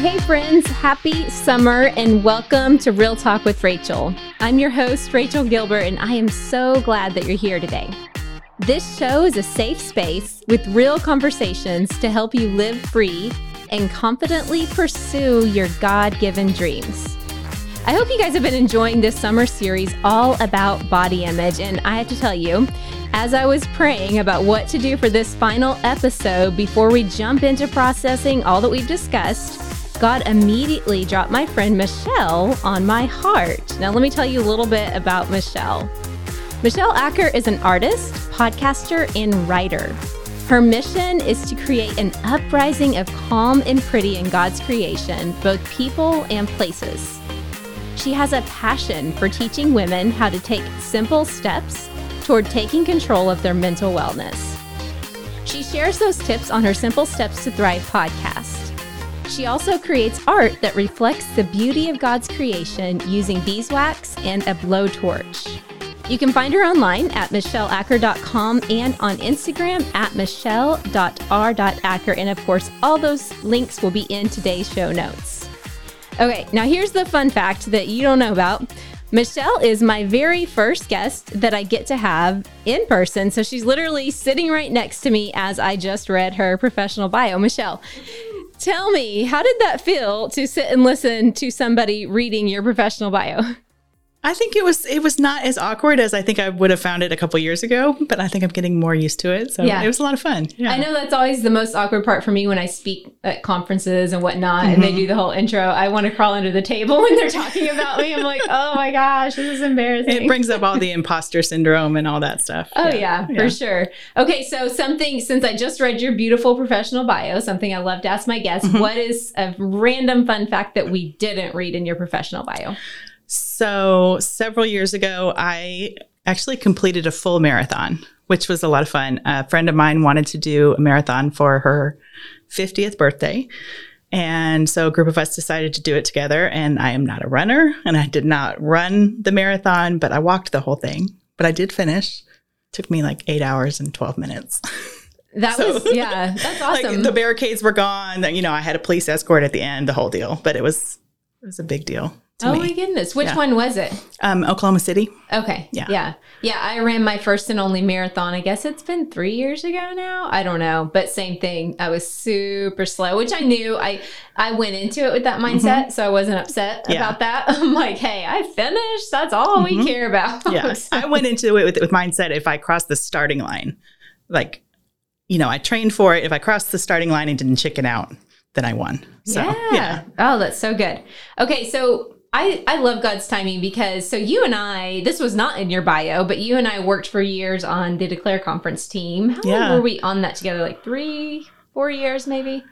Hey, friends, happy summer and welcome to Real Talk with Rachel. I'm your host, Rachel Gilbert, and I am so glad that you're here today. This show is a safe space with real conversations to help you live free and confidently pursue your God given dreams. I hope you guys have been enjoying this summer series all about body image. And I have to tell you, as I was praying about what to do for this final episode before we jump into processing all that we've discussed, God immediately dropped my friend Michelle on my heart. Now, let me tell you a little bit about Michelle. Michelle Acker is an artist, podcaster, and writer. Her mission is to create an uprising of calm and pretty in God's creation, both people and places. She has a passion for teaching women how to take simple steps toward taking control of their mental wellness. She shares those tips on her Simple Steps to Thrive podcast. She also creates art that reflects the beauty of God's creation using beeswax and a blowtorch. You can find her online at michelleacker.com and on Instagram at michelle.r.acker. And of course, all those links will be in today's show notes. Okay, now here's the fun fact that you don't know about. Michelle is my very first guest that I get to have in person. So she's literally sitting right next to me as I just read her professional bio. Michelle, Tell me, how did that feel to sit and listen to somebody reading your professional bio? I think it was it was not as awkward as I think I would have found it a couple years ago, but I think I'm getting more used to it. So yeah. it was a lot of fun. Yeah. I know that's always the most awkward part for me when I speak at conferences and whatnot, mm-hmm. and they mm-hmm. do the whole intro. I want to crawl under the table when they're talking about me. I'm like, oh my gosh, this is embarrassing. It brings up all the imposter syndrome and all that stuff. Oh yeah, yeah, for sure. Okay, so something since I just read your beautiful professional bio, something I love to ask my guests: mm-hmm. what is a random fun fact that we didn't read in your professional bio? So, several years ago, I actually completed a full marathon, which was a lot of fun. A friend of mine wanted to do a marathon for her 50th birthday. And so a group of us decided to do it together. And I am not a runner and I did not run the marathon, but I walked the whole thing. But I did finish. It took me like eight hours and 12 minutes. That so, was, yeah, that's awesome. Like the barricades were gone. You know, I had a police escort at the end, the whole deal, but it was, it was a big deal oh me. my goodness. Which yeah. one was it? Um, Oklahoma City. Okay. Yeah. Yeah. Yeah. I ran my first and only marathon. I guess it's been three years ago now. I don't know. But same thing. I was super slow, which I knew I I went into it with that mm-hmm. mindset. Mm-hmm. So I wasn't upset yeah. about that. I'm like, hey, I finished. That's all mm-hmm. we care about. Yeah. so. I went into it with, with mindset if I crossed the starting line, like, you know, I trained for it. If I crossed the starting line and didn't chicken out, then I won. So, yeah. yeah. Oh, that's so good. Okay. So I, I love God's timing because so you and I, this was not in your bio, but you and I worked for years on the Declare conference team. How yeah. long were we on that together? Like three, four years maybe?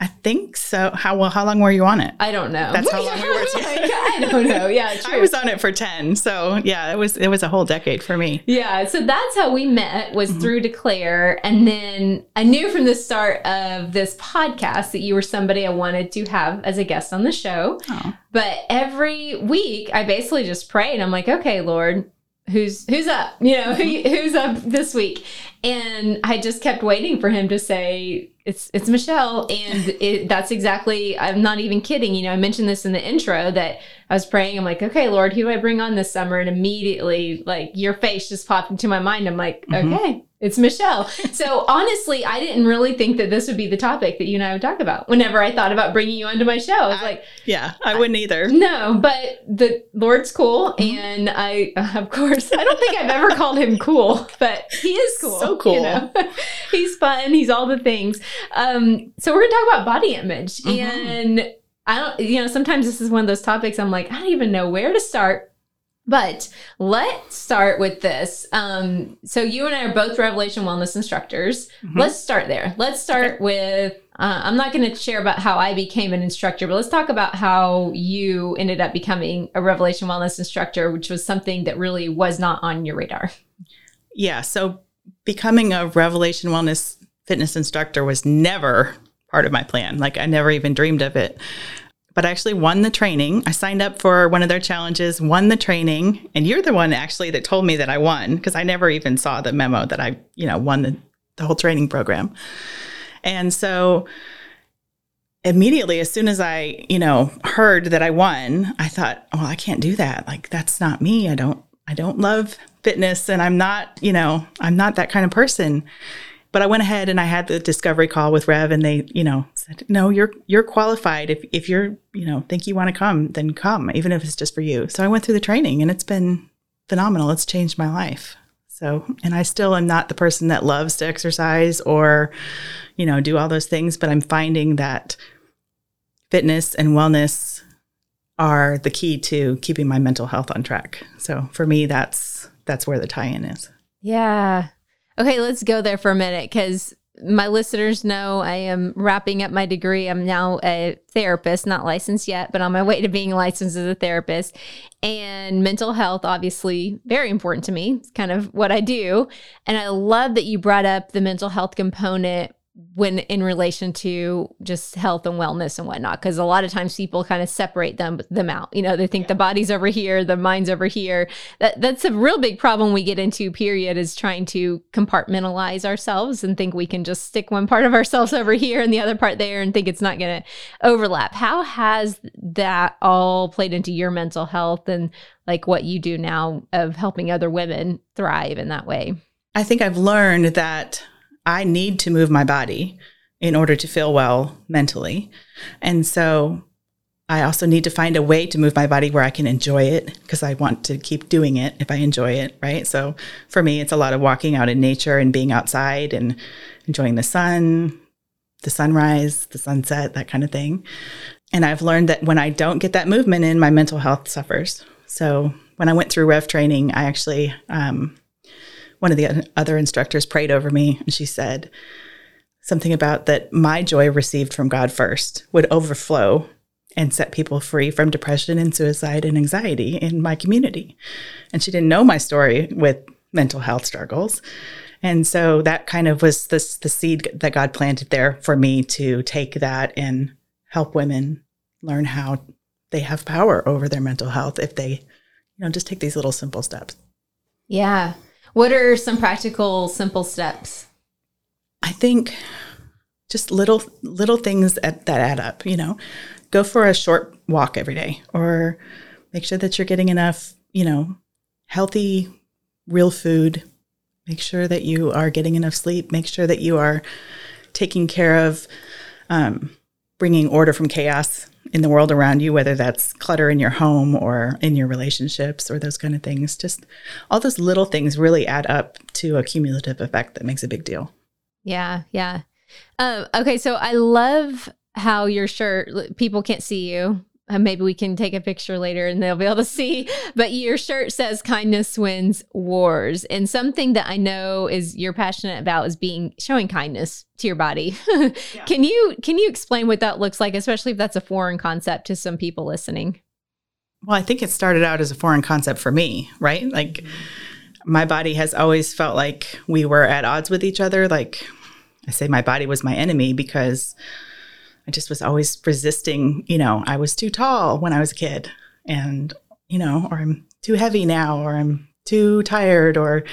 I think so. How well? How long were you on it? I don't know. That's how long we were. I don't know. Yeah, true. I was on it for ten. So yeah, it was it was a whole decade for me. Yeah. So that's how we met was mm-hmm. through Declare, and then I knew from the start of this podcast that you were somebody I wanted to have as a guest on the show. Oh. But every week, I basically just pray, and I'm like, okay, Lord, who's who's up you know who, who's up this week and i just kept waiting for him to say it's it's Michelle, and it, that's exactly. I'm not even kidding. You know, I mentioned this in the intro that I was praying. I'm like, okay, Lord, who do I bring on this summer? And immediately, like your face just popped into my mind. I'm like, mm-hmm. okay, it's Michelle. so honestly, I didn't really think that this would be the topic that you and I would talk about. Whenever I thought about bringing you onto my show, I was I, like, yeah, I wouldn't either. No, but the Lord's cool, mm-hmm. and I, of course, I don't think I've ever called him cool, but he is cool. So cool. You know? he's fun. He's all the things. Um, so we're gonna talk about body image, mm-hmm. and I don't, you know, sometimes this is one of those topics. I'm like, I don't even know where to start but let's start with this. Um, so you and I are both Revelation Wellness instructors. Mm-hmm. Let's start there. Let's start okay. with. Uh, I'm not going to share about how I became an instructor, but let's talk about how you ended up becoming a Revelation Wellness instructor, which was something that really was not on your radar. Yeah. So becoming a Revelation Wellness fitness instructor was never part of my plan. Like I never even dreamed of it but I actually won the training. I signed up for one of their challenges, won the training, and you're the one actually that told me that I won because I never even saw the memo that I, you know, won the, the whole training program. And so immediately, as soon as I, you know, heard that I won, I thought, oh, I can't do that. Like, that's not me. I don't, I don't love fitness and I'm not, you know, I'm not that kind of person. But I went ahead and I had the discovery call with Rev and they, you know, said, no, you're, you're qualified. If, if you're, you know, think you want to come, then come, even if it's just for you. So I went through the training and it's been phenomenal. It's changed my life. So, and I still am not the person that loves to exercise or, you know, do all those things, but I'm finding that fitness and wellness are the key to keeping my mental health on track. So for me, that's that's where the tie-in is. Yeah. Okay, let's go there for a minute because my listeners know I am wrapping up my degree. I'm now a therapist, not licensed yet, but on my way to being licensed as a therapist. And mental health, obviously, very important to me. It's kind of what I do. And I love that you brought up the mental health component when in relation to just health and wellness and whatnot because a lot of times people kind of separate them them out. You know they think yeah. the body's over here the mind's over here. That that's a real big problem we get into period is trying to compartmentalize ourselves and think we can just stick one part of ourselves over here and the other part there and think it's not going to overlap. How has that all played into your mental health and like what you do now of helping other women thrive in that way? I think i've learned that I need to move my body in order to feel well mentally. And so I also need to find a way to move my body where I can enjoy it because I want to keep doing it if I enjoy it, right? So for me, it's a lot of walking out in nature and being outside and enjoying the sun, the sunrise, the sunset, that kind of thing. And I've learned that when I don't get that movement in, my mental health suffers. So when I went through Rev training, I actually um, one of the other instructors prayed over me and she said something about that my joy received from God first would overflow and set people free from depression and suicide and anxiety in my community. And she didn't know my story with mental health struggles. And so that kind of was this the seed that God planted there for me to take that and help women learn how they have power over their mental health if they, you know, just take these little simple steps. Yeah. What are some practical, simple steps? I think just little little things that, that add up. You know, go for a short walk every day, or make sure that you're getting enough. You know, healthy, real food. Make sure that you are getting enough sleep. Make sure that you are taking care of um, bringing order from chaos in the world around you, whether that's clutter in your home or in your relationships or those kind of things. Just all those little things really add up to a cumulative effect that makes a big deal. Yeah, yeah. Um, okay, so I love how your shirt, people can't see you, uh, maybe we can take a picture later and they'll be able to see. But your shirt says kindness wins wars. And something that I know is you're passionate about is being showing kindness to your body. yeah. Can you can you explain what that looks like, especially if that's a foreign concept to some people listening? Well, I think it started out as a foreign concept for me, right? Like my body has always felt like we were at odds with each other. Like I say my body was my enemy because I just was always resisting, you know, I was too tall when I was a kid and, you know, or I'm too heavy now or I'm too tired or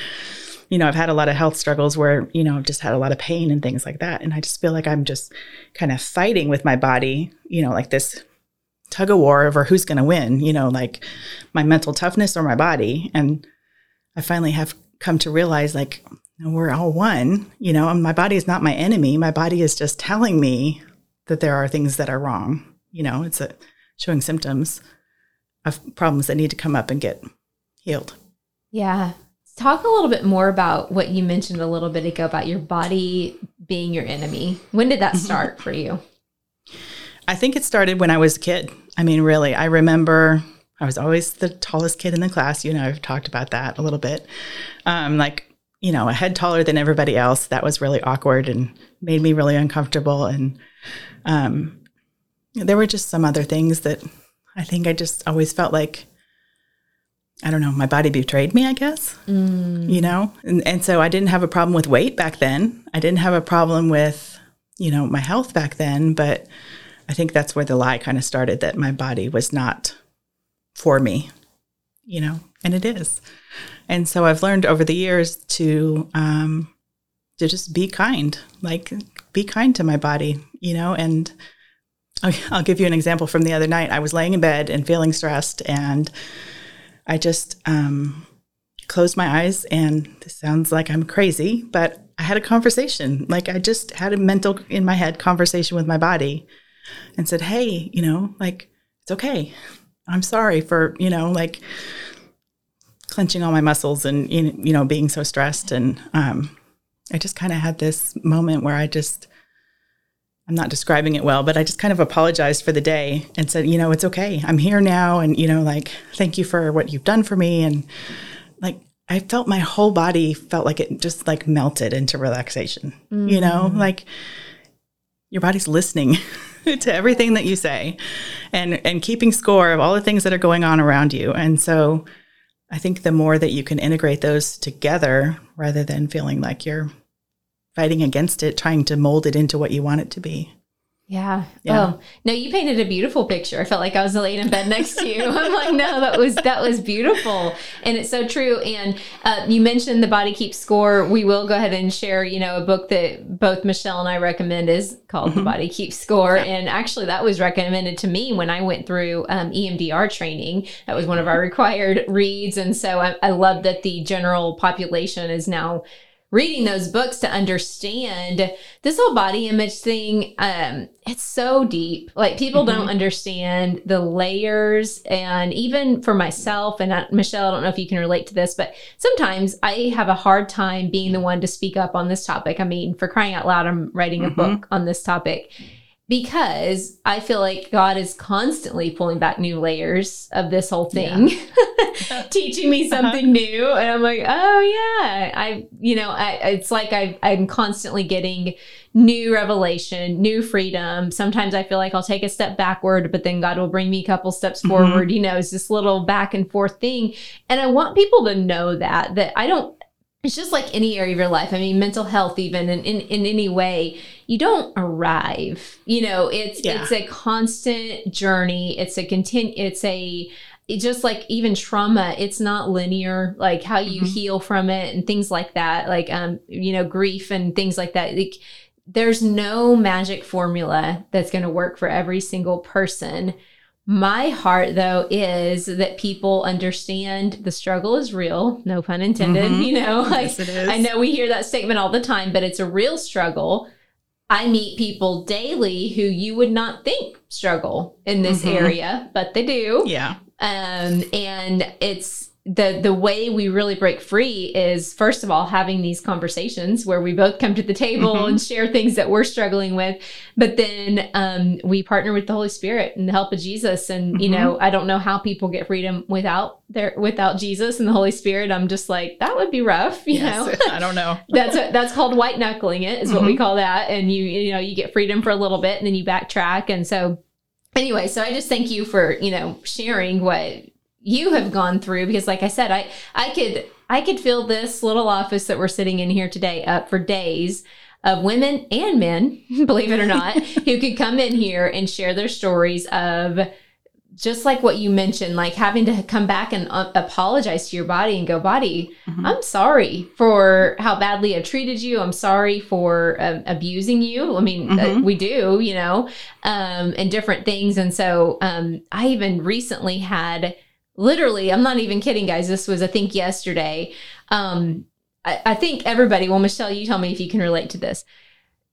you know, I've had a lot of health struggles where, you know, I've just had a lot of pain and things like that. And I just feel like I'm just kind of fighting with my body, you know, like this tug of war over who's going to win, you know, like my mental toughness or my body. And I finally have come to realize like, we're all one, you know, and my body is not my enemy. My body is just telling me that there are things that are wrong. You know, it's a, showing symptoms of problems that need to come up and get healed. Yeah. Talk a little bit more about what you mentioned a little bit ago about your body being your enemy. When did that mm-hmm. start for you? I think it started when I was a kid. I mean, really, I remember I was always the tallest kid in the class. You know, I've talked about that a little bit. Um, like, you know, a head taller than everybody else. That was really awkward and made me really uncomfortable. And um, there were just some other things that I think I just always felt like I don't know, my body betrayed me, I guess. Mm. You know? And and so I didn't have a problem with weight back then. I didn't have a problem with, you know, my health back then, but I think that's where the lie kind of started that my body was not for me, you know, and it is. And so I've learned over the years to um, to just be kind, like be kind to my body, you know, and I'll give you an example from the other night. I was laying in bed and feeling stressed, and I just um, closed my eyes. And this sounds like I'm crazy, but I had a conversation. Like I just had a mental in my head conversation with my body and said, Hey, you know, like it's okay. I'm sorry for, you know, like clenching all my muscles and, you know, being so stressed. And um, I just kind of had this moment where I just, I'm not describing it well, but I just kind of apologized for the day and said, you know, it's okay. I'm here now. And, you know, like, thank you for what you've done for me. And like, I felt my whole body felt like it just like melted into relaxation, mm-hmm. you know, mm. like your body's listening to everything that you say and, and keeping score of all the things that are going on around you. And so I think the more that you can integrate those together rather than feeling like you're fighting against it, trying to mold it into what you want it to be. Yeah. yeah. Oh no, you painted a beautiful picture. I felt like I was laying in bed next to you. I'm like, no, that was that was beautiful, and it's so true. And uh, you mentioned the Body Keeps Score. We will go ahead and share, you know, a book that both Michelle and I recommend is called mm-hmm. The Body Keeps Score. And actually, that was recommended to me when I went through um, EMDR training. That was one of our required reads, and so I, I love that the general population is now reading those books to understand this whole body image thing um it's so deep like people mm-hmm. don't understand the layers and even for myself and I, michelle i don't know if you can relate to this but sometimes i have a hard time being the one to speak up on this topic i mean for crying out loud i'm writing a mm-hmm. book on this topic because I feel like God is constantly pulling back new layers of this whole thing, yeah. teaching me uh-huh. something uh-huh. new. And I'm like, oh, yeah. I, you know, I, it's like I, I'm constantly getting new revelation, new freedom. Sometimes I feel like I'll take a step backward, but then God will bring me a couple steps mm-hmm. forward. You know, it's this little back and forth thing. And I want people to know that, that I don't, it's just like any area of your life. I mean, mental health, even in, in, in any way, you don't arrive. You know, it's yeah. it's a constant journey. It's a continue. It's a it just like even trauma it's not linear like how you mm-hmm. heal from it and things like that like um you know grief and things like that like there's no magic formula that's going to work for every single person my heart, though, is that people understand the struggle is real, no pun intended. Mm-hmm. You know, like yes, I know we hear that statement all the time, but it's a real struggle. I meet people daily who you would not think struggle in this mm-hmm. area, but they do. Yeah. Um, and it's the the way we really break free is first of all having these conversations where we both come to the table mm-hmm. and share things that we're struggling with but then um, we partner with the holy spirit and the help of jesus and mm-hmm. you know i don't know how people get freedom without their without jesus and the holy spirit i'm just like that would be rough you yes, know i don't know that's a, that's called white knuckling it is mm-hmm. what we mm-hmm. call that and you you know you get freedom for a little bit and then you backtrack and so anyway so i just thank you for you know sharing what you have gone through because like I said, I I could I could fill this little office that we're sitting in here today up for days of women and men, believe it or not, who could come in here and share their stories of just like what you mentioned, like having to come back and uh, apologize to your body and go, body, mm-hmm. I'm sorry for how badly I treated you. I'm sorry for uh, abusing you. I mean, uh, mm-hmm. uh, we do, you know, um, and different things. And so um, I even recently had literally, I'm not even kidding, guys. This was, I think, yesterday. Um, I, I think everybody, well, Michelle, you tell me if you can relate to this.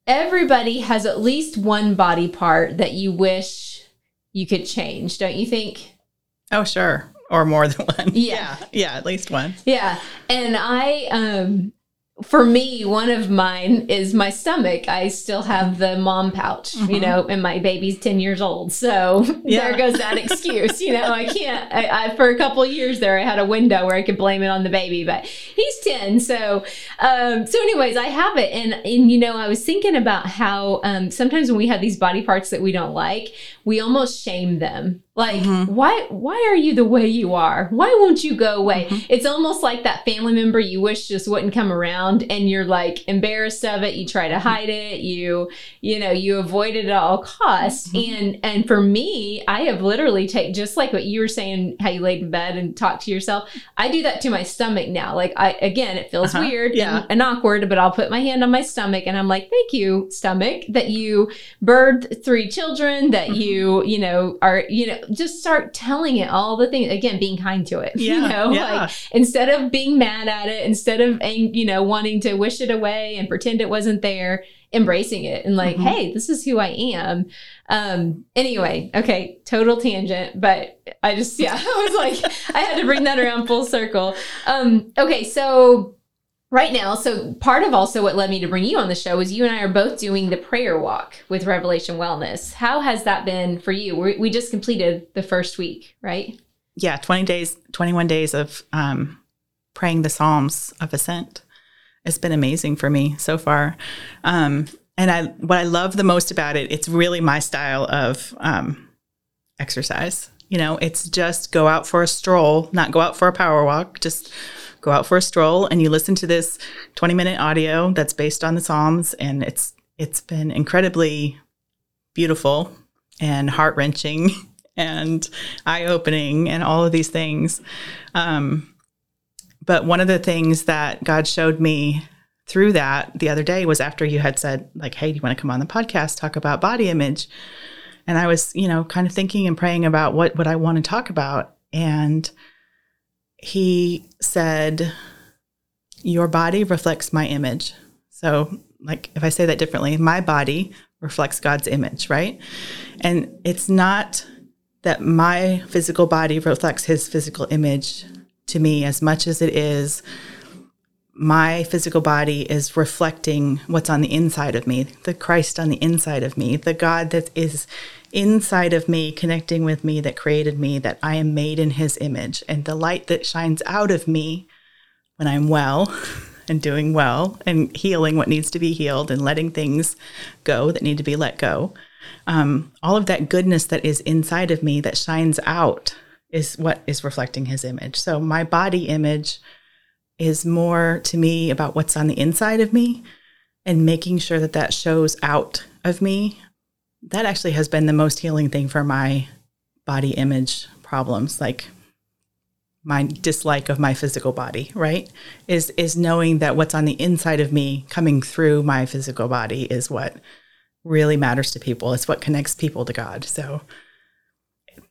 Everybody has at least one body part that you wish you could change, don't you think? Oh, sure. Or more than one. Yeah. Yeah, yeah at least one. Yeah. And I um for me, one of mine is my stomach. I still have the mom pouch, mm-hmm. you know, and my baby's 10 years old. So yeah. there goes that excuse. you know, I can't, I, I, for a couple years there, I had a window where I could blame it on the baby, but he's 10. So, um, so anyways, I have it. And, and, you know, I was thinking about how um, sometimes when we have these body parts that we don't like, we almost shame them like mm-hmm. why why are you the way you are why won't you go away mm-hmm. it's almost like that family member you wish just wouldn't come around and you're like embarrassed of it. You try to hide it. You, you know, you avoid it at all costs. Mm-hmm. And and for me, I have literally take just like what you were saying, how you laid in bed and talk to yourself. I do that to my stomach now. Like I again, it feels uh-huh. weird yeah. and, and awkward, but I'll put my hand on my stomach and I'm like, thank you, stomach, that you birthed three children, that mm-hmm. you, you know, are, you know, just start telling it all the things. Again, being kind to it. Yeah, you know, yeah. like instead of being mad at it, instead of you know wanting to wish it away and pretend it wasn't there, embracing it and like, mm-hmm. hey, this is who I am. Um, anyway, okay, total tangent, but I just yeah, I was like, I had to bring that around full circle. Um, okay, so right now, so part of also what led me to bring you on the show is you and I are both doing the prayer walk with Revelation Wellness. How has that been for you? we we just completed the first week, right? yeah, 20 days, 21 days of um, praying the Psalms of Ascent. It's been amazing for me so far. Um, and I, what I love the most about it, it's really my style of um, exercise. You know, it's just go out for a stroll, not go out for a power walk, just go out for a stroll and you listen to this 20 minute audio that's based on the Psalms. And it's, it's been incredibly beautiful and heart wrenching and eye opening and all of these things. Um, but one of the things that God showed me through that the other day was after you had said, like, hey, do you want to come on the podcast, talk about body image? And I was, you know, kind of thinking and praying about what, what I want to talk about. And he said, Your body reflects my image. So, like, if I say that differently, my body reflects God's image, right? And it's not that my physical body reflects his physical image to me as much as it is my physical body is reflecting what's on the inside of me, the Christ on the inside of me, the God that is inside of me, connecting with me, that created me, that I am made in his image, and the light that shines out of me when I'm well and doing well and healing what needs to be healed and letting things go that need to be let go um, all of that goodness that is inside of me that shines out is what is reflecting his image. So my body image is more to me about what's on the inside of me and making sure that that shows out of me. That actually has been the most healing thing for my body image problems like my dislike of my physical body, right? Is is knowing that what's on the inside of me coming through my physical body is what really matters to people. It's what connects people to God. So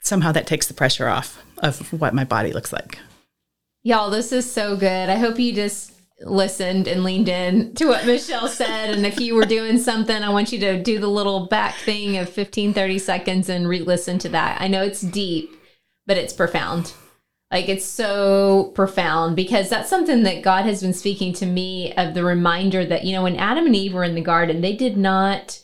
somehow that takes the pressure off of what my body looks like. Y'all, this is so good. I hope you just listened and leaned in to what Michelle said. and if you were doing something, I want you to do the little back thing of 15, 30 seconds and re listen to that. I know it's deep, but it's profound. Like it's so profound because that's something that God has been speaking to me of the reminder that, you know, when Adam and Eve were in the garden, they did not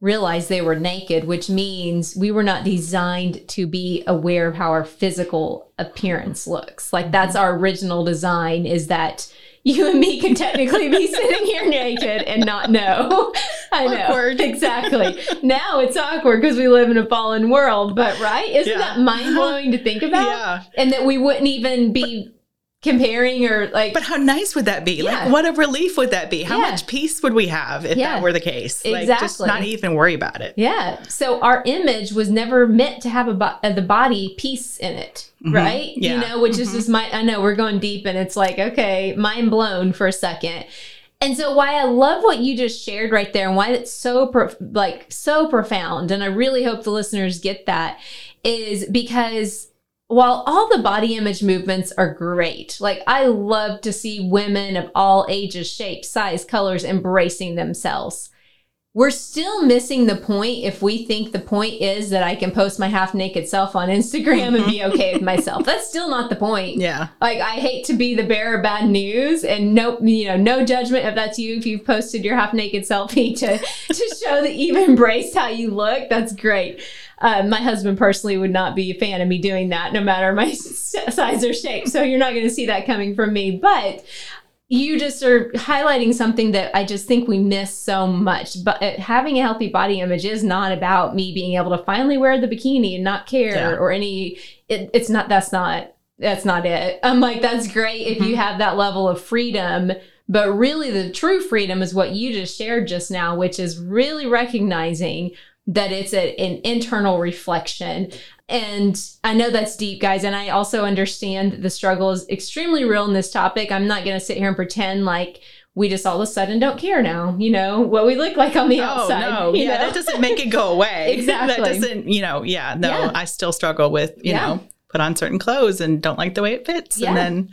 realize they were naked, which means we were not designed to be aware of how our physical appearance looks. Like that's mm-hmm. our original design is that you and me could technically be sitting here naked and not know. I know. Awkward. Exactly. now it's awkward because we live in a fallen world, but right? Isn't yeah. that mind blowing to think about? Yeah. And that we wouldn't even be comparing or like but how nice would that be yeah. like what a relief would that be how yeah. much peace would we have if yeah. that were the case exactly. like just not even worry about it yeah so our image was never meant to have a bo- uh, the body peace in it mm-hmm. right yeah. you know which mm-hmm. is just my i know we're going deep and it's like okay mind blown for a second and so why I love what you just shared right there and why it's so pro- like so profound and I really hope the listeners get that is because while all the body image movements are great, like I love to see women of all ages, shapes, size, colors embracing themselves. We're still missing the point if we think the point is that I can post my half naked self on Instagram and be okay with myself. That's still not the point. Yeah. Like I hate to be the bearer of bad news and no you know, no judgment if that's you if you've posted your half naked selfie to to show that you've embraced how you look. That's great. Uh, my husband personally would not be a fan of me doing that, no matter my size or shape. So you're not going to see that coming from me. But you just are highlighting something that I just think we miss so much. But uh, having a healthy body image is not about me being able to finally wear the bikini and not care yeah. or any. It, it's not. That's not. That's not it. I'm like that's great if mm-hmm. you have that level of freedom But really, the true freedom is what you just shared just now, which is really recognizing that it's a, an internal reflection. And I know that's deep, guys. And I also understand the struggle is extremely real in this topic. I'm not going to sit here and pretend like we just all of a sudden don't care now, you know, what we look like on the oh, outside. No. yeah, know? that doesn't make it go away. Exactly. that doesn't, you know, yeah, no, Yeah. I still struggle with, you Yeah. know, put on certain clothes and don't like the way it fits. Yeah. And then,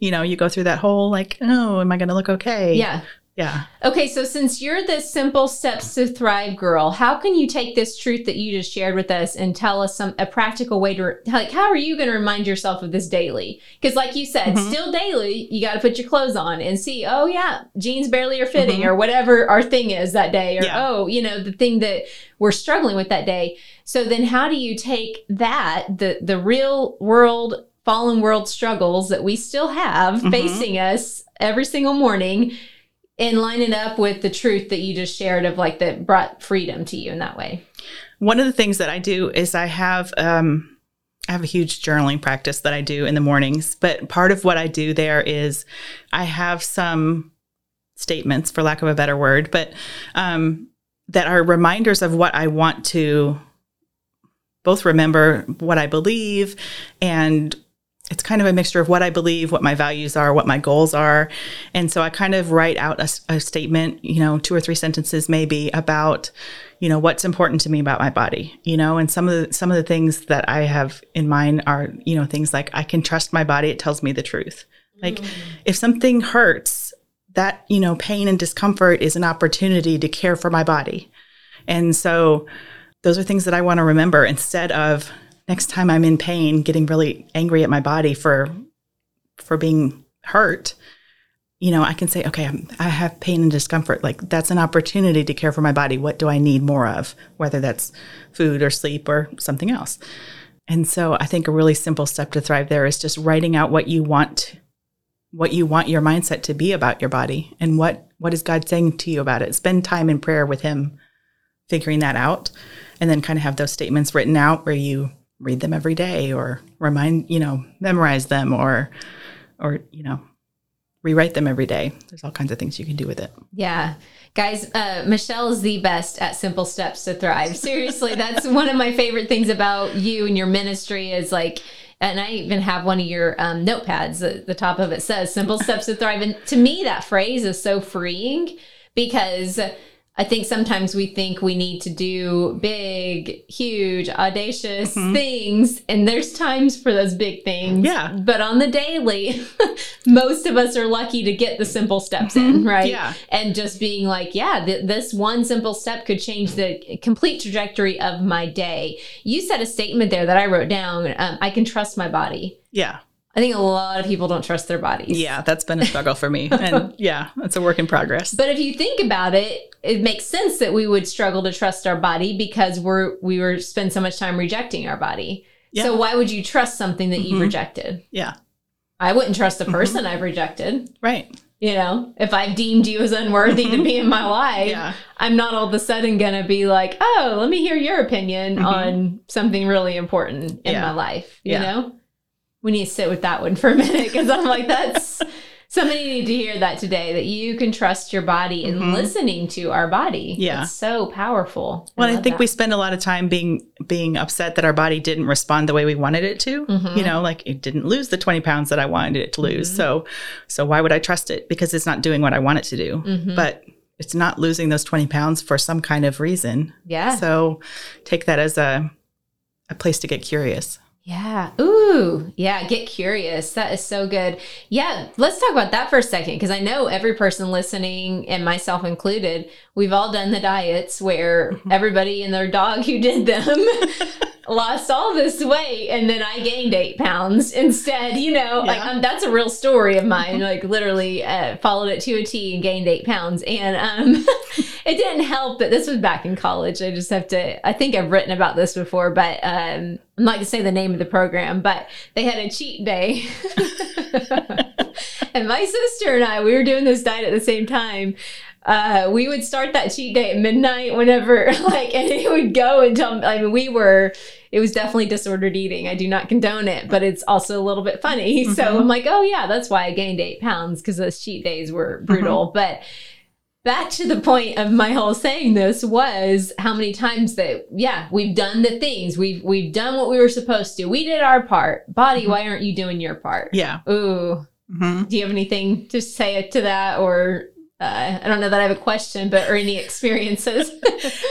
you know, you go through that whole like, oh, am I going to look okay? Yeah. Yeah. Okay, so since you're the simple steps to thrive girl, how can you take this truth that you just shared with us and tell us some a practical way to like how are you going to remind yourself of this daily? Because like you said, Mhm. still daily, you got to put your clothes on and see, oh yeah, jeans barely are fitting Mhm. or whatever our thing is that day or Yeah. oh, you know, the thing that we're struggling with that day. So then how do you take that the the real world fallen world struggles that we still have Mhm. facing us every single morning and line it up with the truth that you just shared of like that brought freedom to you in that way. One of the things that I do is I have um I have a huge journaling practice that I do in the mornings, but part of what I do there is I have some statements for lack of a better word, but um that are reminders of what I want to both remember what I believe and it's kind of a mixture of what I believe, what my values are, what my goals are. And so I kind of write out a statement, you know, two or three sentences maybe about, you know, what's important to me about my body, you know, and some of the, some of the things that I have in mind are, you know, things like I can trust my body. It tells me the truth. Like mm. if something hurts, that, you know, pain and discomfort is an opportunity to care for my body. And so those are things that I want to remember instead of next time I'm in pain, getting really angry at my body for for being hurt. You know, I can say, okay, I'm, I have pain and discomfort. Like that's an opportunity to care for my body. What do I need more of? Whether that's food or sleep or something else. And so I think a really simple step to thrive there is just writing out what you want what you want your mindset to be about your body and what what is God saying to you about it. Spend time in prayer with him figuring that out and then kind of have those statements written out where you read them every day or remind, you know, memorize them or or, you know, rewrite them every day. There's all kinds of things you can do with it. Yeah. Guys, uh, Michelle is the best at simple steps to thrive. Seriously, that's one of my favorite things about you and your ministry is like, and I even have one of your um, notepads. The, the top of it says "Simple Steps to Thrive," and to me, that phrase is so freeing because I think sometimes we think we need to do big, huge, audacious Mhm. things, and there's times for those big things. Yeah. But on the daily, most of us are lucky to get the simple steps in, right? Mm-hmm. Yeah. and just being like, yeah, th- this one simple step could change the complete trajectory of my day. You said a statement there that I wrote down. Um, I can trust my body. Yeah. I think a lot of people don't trust their bodies. Yeah, that's been a struggle for me. And yeah, it's a work in progress. But if you think about it, it makes sense that we would struggle to trust our body because we're we were spend so much time rejecting our body. Yeah. So why would you trust something that you've Mhm. rejected? Yeah. I wouldn't trust a Mhm. person I've rejected. Right. You know, if I've deemed you as unworthy to be in my life, Yeah. I'm not all of a sudden gonna be like, oh, let me hear your opinion Mhm. on something really important in Yeah. my life. You Yeah. know, we need to sit with that one for a minute because I'm like, that's somebody need to hear that today that you can trust your body and Mhm. listening to our body. Yeah. it's so powerful. Well, I think that. we spend a lot of time being being upset that our body didn't respond the way we wanted it to. Mhm. You know, like it didn't lose the 20 pounds that I wanted it to lose. Mhm. So so why would I trust it? Because it's not doing what I want it to do. Mhm. But it's not losing those 20 pounds for some kind of reason. yeah, So take that as a a place to get curious. Yeah. Ooh. Yeah. Get curious. That is so good. Yeah. Let's talk about that for a second because I know every person listening, and myself included, we've all done the diets where Mm-hmm. everybody and their dog who did them lost all this weight and then I gained eight pounds instead. You know, like Yeah. um, that's a real story of mine. Like literally uh, followed it to a T and gained eight pounds. And um, it didn't help that this was back in college. I just have to, I think I've written about this before, but um, I'm not going to say the name of the program, but they had a cheat day. and my sister and I, we were doing this diet at the same time. uh, we would start that cheat day at midnight whenever like and it would go until I mean we were it was definitely disordered eating. I do not condone it, but it's also a little bit funny. Mm-hmm. So I'm like, oh yeah, that's why I gained eight pounds because those cheat days were brutal. Mm-hmm. But back to the point of my whole saying this was how many times that yeah we've done the things. We've we've done what we were supposed to. We did our part. Body mm-hmm. why aren't you doing your part? Yeah. Ooh. Mm-hmm. do you have anything to say to that or uh, I don't know that I have a question, but or any experiences.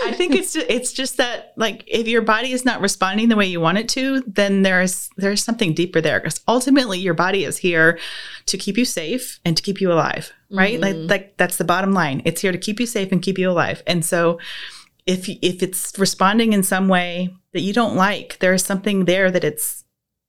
I think it's just, it's just that like if your body is not responding the way you want it to, then there's there's something deeper there because ultimately your body is here to keep you safe and to keep you alive, right? Mm-hmm. Like like that's the bottom line. It's here to keep you safe and keep you alive. And so if if it's responding in some way that you don't like, there is something there that it's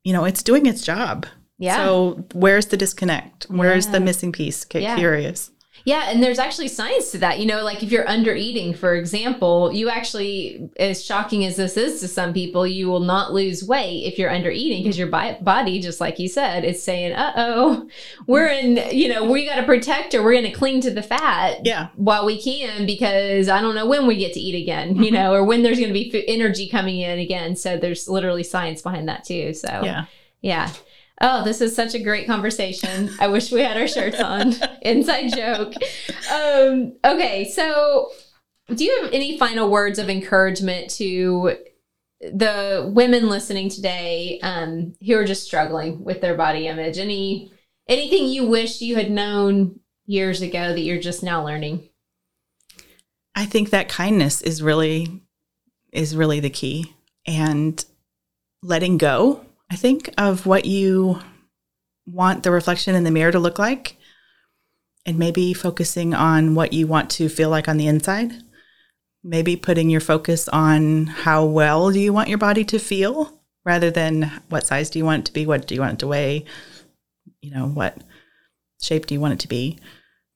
you know it's doing its job. Yeah. So where's the disconnect? Where's yeah. the missing piece? Get yeah. curious. Yeah, and there's actually science to that. You know, like if you're under eating, for example, you actually, as shocking as this is to some people, you will not lose weight if you're under eating because your body, just like you said, is saying, "Uh oh, we're in. You know, we got to protect her. We're going to cling to the fat, yeah, while we can because I don't know when we get to eat again. You mm-hmm. know, or when there's going to be energy coming in again. So there's literally science behind that too. So yeah, yeah. Oh, this is such a great conversation. I wish we had our shirts on. Inside joke. Um, okay, so do you have any final words of encouragement to the women listening today um, who are just struggling with their body image? Any anything you wish you had known years ago that you're just now learning? I think that kindness is really is really the key and letting go I think, of what you want the reflection in the mirror to look like and maybe focusing on what you want to feel like on the inside. Maybe putting your focus on how well do you want your body to feel rather than what size do you want it to be, what do you want it to weigh, you know, what shape do you want it to be.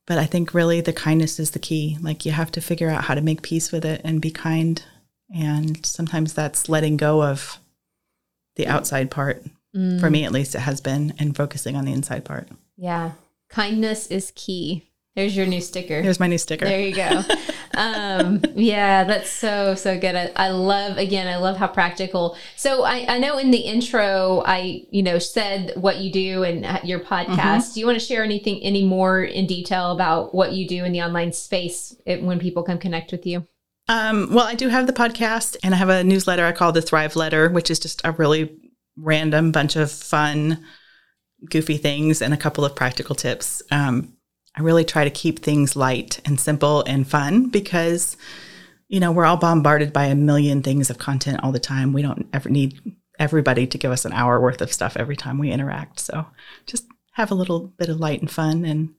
But I think really the kindness is the key. Like you have to figure out how to make peace with it and be kind. And sometimes that's letting go of the outside part. Mm. For me, at least, it has been, and focusing on the inside part. Yeah. Kindness is key. There's your new sticker. There's my new sticker. There you go. um, yeah, that's so, so good. I, I, love, again, I love how practical. So I, I know in the intro, I, you know, said what you do and your podcast. Mm-hmm. Do you want to share anything, any more in detail about what you do in the online space when people come connect with you? Um, well, I do have the podcast and I have a newsletter I call the Thrive Letter, which is just a really random bunch of fun, goofy things and a couple of practical tips. Um, I really try to keep things light and simple and fun because, you know, we're all bombarded by a million things of content all the time. We don't ever need everybody to give us an hour worth of stuff every time we interact. So just have a little bit of light and fun and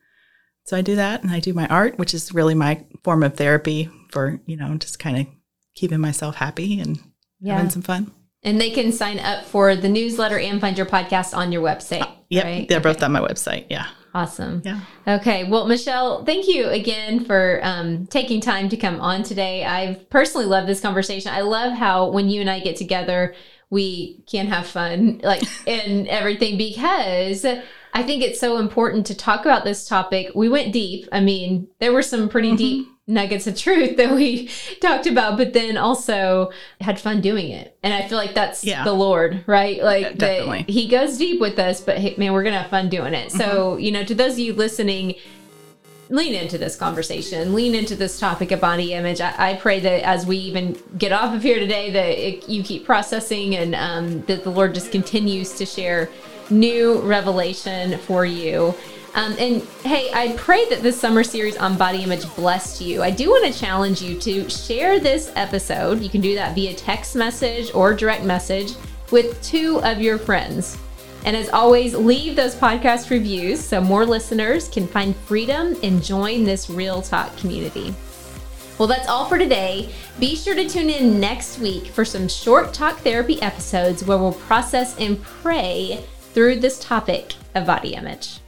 so I do that and I do my art, which is really my form of therapy for, you know, just kind of keeping myself happy and yeah. having some fun. And they can sign up for the newsletter and find your podcast on your website. Uh, yep. Right? They're okay. both on my website. Yeah. Awesome. Yeah. Okay. Well, Michelle, thank you again for um, taking time to come on today. I've personally loved this conversation. I love how when you and I get together, we can have fun, like, and everything because I think it's so important to talk about this topic. We went deep. I mean, there were some pretty mm-hmm. deep nuggets of truth that we talked about, but then also had fun doing it. And I feel like that's yeah. the Lord, right? Like yeah, he goes deep with us, but hey, man, we're gonna have fun doing it. Mm-hmm. So, you know, to those of you listening, lean into this conversation, lean into this topic of body image. I, I pray that as we even get off of here today, that it, you keep processing and um, that the Lord just continues to share new revelation for you. Um, and hey, I pray that this summer series on body image blessed you. I do want to challenge you to share this episode. You can do that via text message or direct message with two of your friends. And as always, leave those podcast reviews so more listeners can find freedom and join this real talk community. Well, that's all for today. Be sure to tune in next week for some short talk therapy episodes where we'll process and pray through this topic of body image.